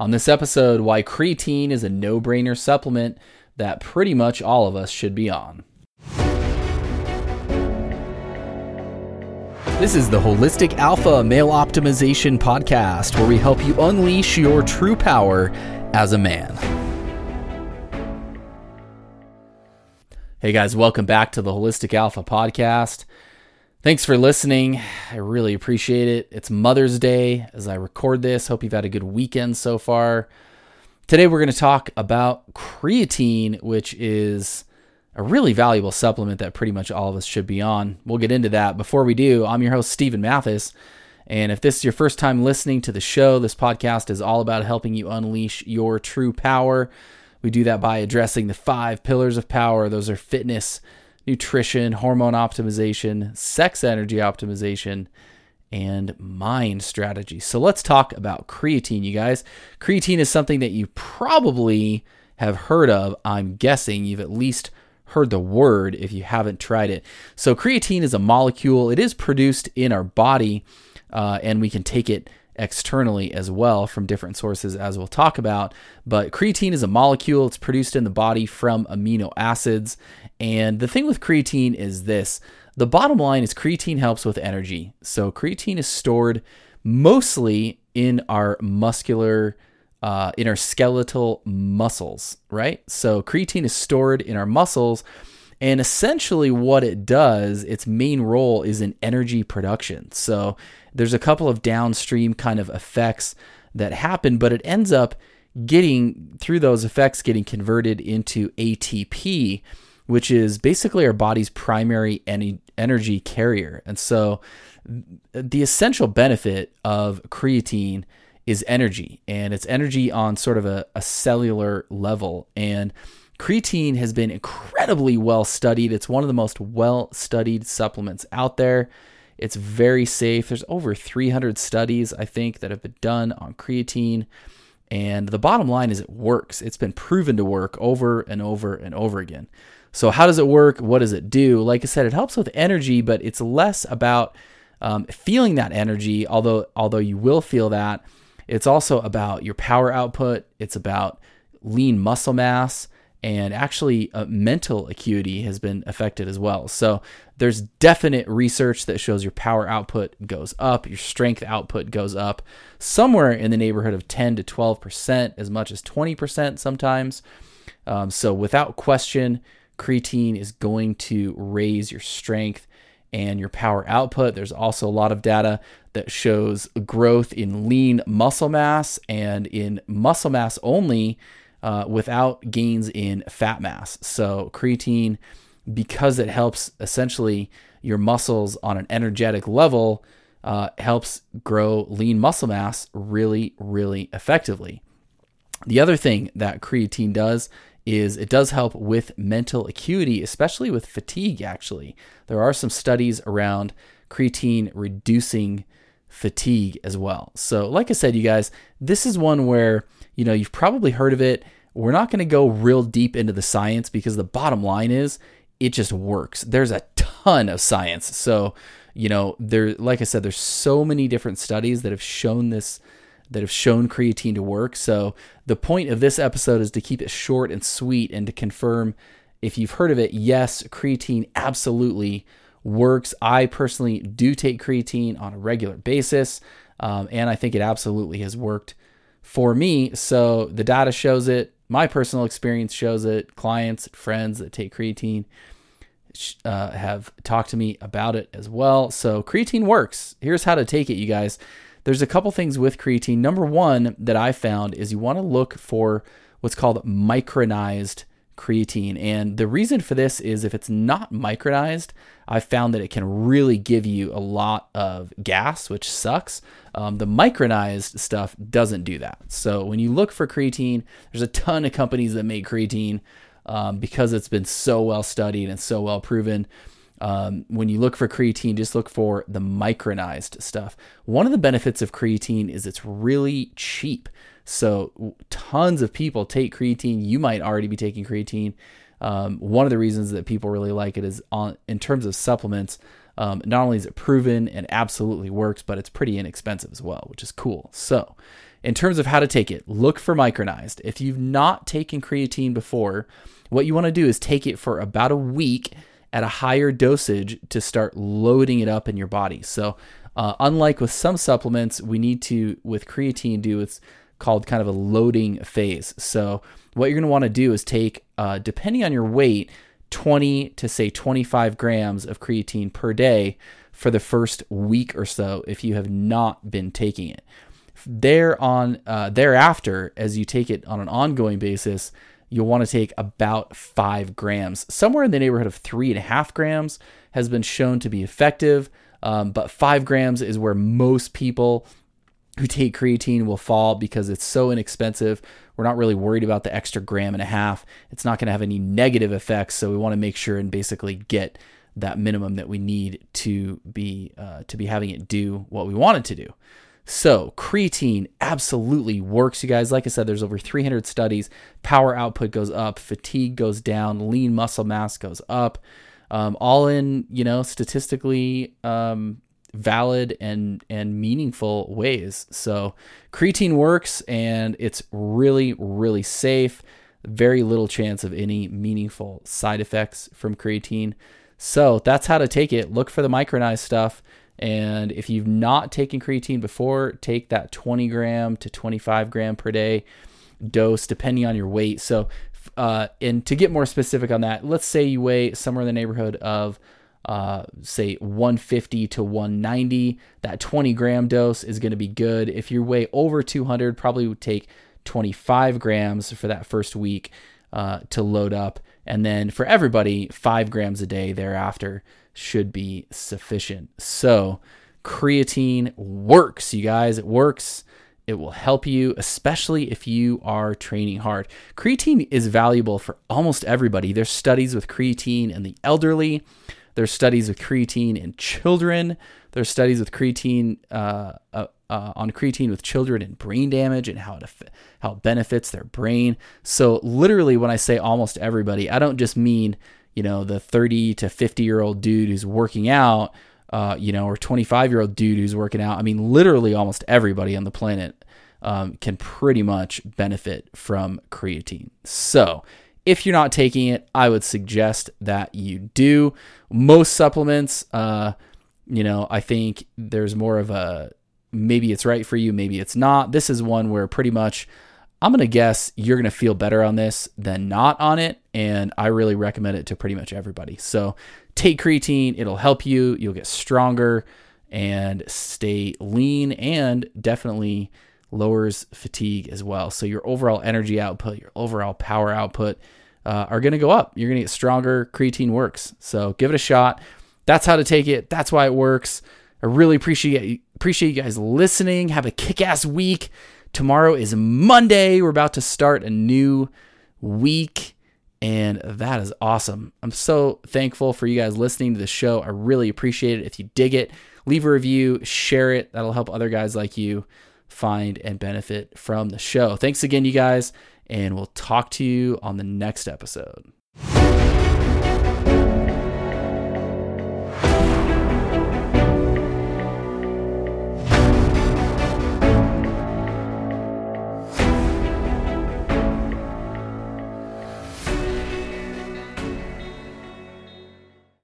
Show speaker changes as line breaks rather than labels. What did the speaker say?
On this episode, why creatine is a no brainer supplement that pretty much all of us should be on. This is the Holistic Alpha Male Optimization Podcast, where we help you unleash your true power as a man. Hey guys, welcome back to the Holistic Alpha Podcast. Thanks for listening. I really appreciate it. It's Mother's Day as I record this. Hope you've had a good weekend so far. Today, we're going to talk about creatine, which is a really valuable supplement that pretty much all of us should be on. We'll get into that. Before we do, I'm your host, Steven Mathis. And if this is your first time listening to the show, this podcast is all about helping you unleash your true power. We do that by addressing the five pillars of power. Those are fitness, nutrition, hormone optimization, sex energy optimization, and mind strategy. So let's talk about creatine, you guys. Creatine is something that you probably have heard of. I'm guessing you've at least heard the word if you haven't tried it. So, creatine is a molecule, it is produced in our body, uh, and we can take it externally as well from different sources, as we'll talk about. But creatine is a molecule, it's produced in the body from amino acids. And the thing with creatine is this the bottom line is creatine helps with energy. So, creatine is stored mostly in our muscular. Uh, in our skeletal muscles, right? So creatine is stored in our muscles, and essentially what it does, its main role is in energy production. So there's a couple of downstream kind of effects that happen, but it ends up getting through those effects getting converted into ATP, which is basically our body's primary energy carrier. And so the essential benefit of creatine is energy, and it's energy on sort of a, a cellular level. And creatine has been incredibly well studied. It's one of the most well studied supplements out there. It's very safe. There's over 300 studies, I think, that have been done on creatine. And the bottom line is it works. It's been proven to work over and over and over again. So, how does it work? What does it do? Like I said, it helps with energy, but it's less about um, feeling that energy, although, although you will feel that. It's also about your power output, it's about lean muscle mass, and actually uh, mental acuity has been affected as well. So there's definite research that shows your power output goes up, your strength output goes up somewhere in the neighborhood of 10 to 12%, as much as 20% sometimes. Um, so without question, creatine is going to raise your strength and your power output. There's also a lot of data that shows growth in lean muscle mass and in muscle mass only uh, without gains in fat mass. So, creatine, because it helps essentially your muscles on an energetic level, uh, helps grow lean muscle mass really, really effectively. The other thing that creatine does is it does help with mental acuity, especially with fatigue, actually. There are some studies around creatine reducing fatigue as well. So, like I said, you guys, this is one where you know, you've probably heard of it. We're not going to go real deep into the science because the bottom line is it just works. There's a ton of science. So, you know, there like I said there's so many different studies that have shown this that have shown creatine to work. So, the point of this episode is to keep it short and sweet and to confirm if you've heard of it, yes, creatine absolutely works. I personally do take creatine on a regular basis, um, and I think it absolutely has worked for me. So the data shows it. My personal experience shows it. Clients, friends that take creatine uh, have talked to me about it as well. So creatine works. Here's how to take it, you guys. There's a couple things with creatine. Number one that I found is you want to look for what's called micronized creatine. And the reason for this is if it's not micronized, I found that it can really give you a lot of gas, which sucks. Um, the micronized stuff doesn't do that. So when you look for creatine, there's a ton of companies that make creatine um, because it's been so well studied and so well proven. Um, when you look for creatine, just look for the micronized stuff. One of the benefits of creatine is it's really cheap. So tons of people take creatine. You might already be taking creatine. Um, one of the reasons that people really like it is on in terms of supplements. Um, not only is it proven and absolutely works, but it's pretty inexpensive as well, which is cool. So, in terms of how to take it, look for micronized. If you've not taken creatine before, what you want to do is take it for about a week at a higher dosage to start loading it up in your body. So, uh, unlike with some supplements, we need to, with creatine, do what's called kind of a loading phase. So, what you're going to want to do is take, uh, depending on your weight, 20 to say 25 grams of creatine per day for the first week or so if you have not been taking it. There on uh, thereafter, as you take it on an ongoing basis, you'll want to take about five grams. Somewhere in the neighborhood of three and a half grams has been shown to be effective, um, but five grams is where most people who take creatine will fall because it's so inexpensive. We're not really worried about the extra gram and a half. It's not going to have any negative effects, so we want to make sure and basically get that minimum that we need to be uh, to be having it do what we want it to do. So, creatine absolutely works, you guys. Like I said, there's over 300 studies. Power output goes up, fatigue goes down, lean muscle mass goes up. Um, all in, you know, statistically um, valid and and meaningful ways. So, creatine works, and it's really, really safe. Very little chance of any meaningful side effects from creatine. So that's how to take it. Look for the micronized stuff. And if you've not taken creatine before, take that 20 gram to 25 gram per day dose, depending on your weight. So, uh, and to get more specific on that, let's say you weigh somewhere in the neighborhood of, uh, say 150 to 190. That 20 gram dose is going to be good. If you weigh over 200, probably would take 25 grams for that first week uh, to load up. And then for everybody, five grams a day thereafter should be sufficient. So, creatine works, you guys. It works. It will help you, especially if you are training hard. Creatine is valuable for almost everybody. There's studies with creatine in the elderly. There's studies with creatine in children. There's studies with creatine uh, uh, uh, on creatine with children and brain damage and how it how it benefits their brain. So literally, when I say almost everybody, I don't just mean you know, the 30 to 50 year old dude who's working out, uh, you know, or 25 year old dude who's working out. I mean, literally almost everybody on the planet um, can pretty much benefit from creatine. So, if you're not taking it, I would suggest that you do. Most supplements, uh, you know, I think there's more of a maybe it's right for you, maybe it's not. This is one where pretty much I'm going to guess you're going to feel better on this than not on it. And I really recommend it to pretty much everybody. So take creatine, it'll help you. You'll get stronger and stay lean and definitely lowers fatigue as well. So your overall energy output, your overall power output uh, are going to go up. You're going to get stronger. Creatine works. So give it a shot. That's how to take it. That's why it works. I really appreciate appreciate you guys listening. Have a kick-ass week. Tomorrow is Monday. We're about to start a new week, and that is awesome. I'm so thankful for you guys listening to the show. I really appreciate it. If you dig it, leave a review, share it. That'll help other guys like you find and benefit from the show. Thanks again, you guys, and we'll talk to you on the next episode.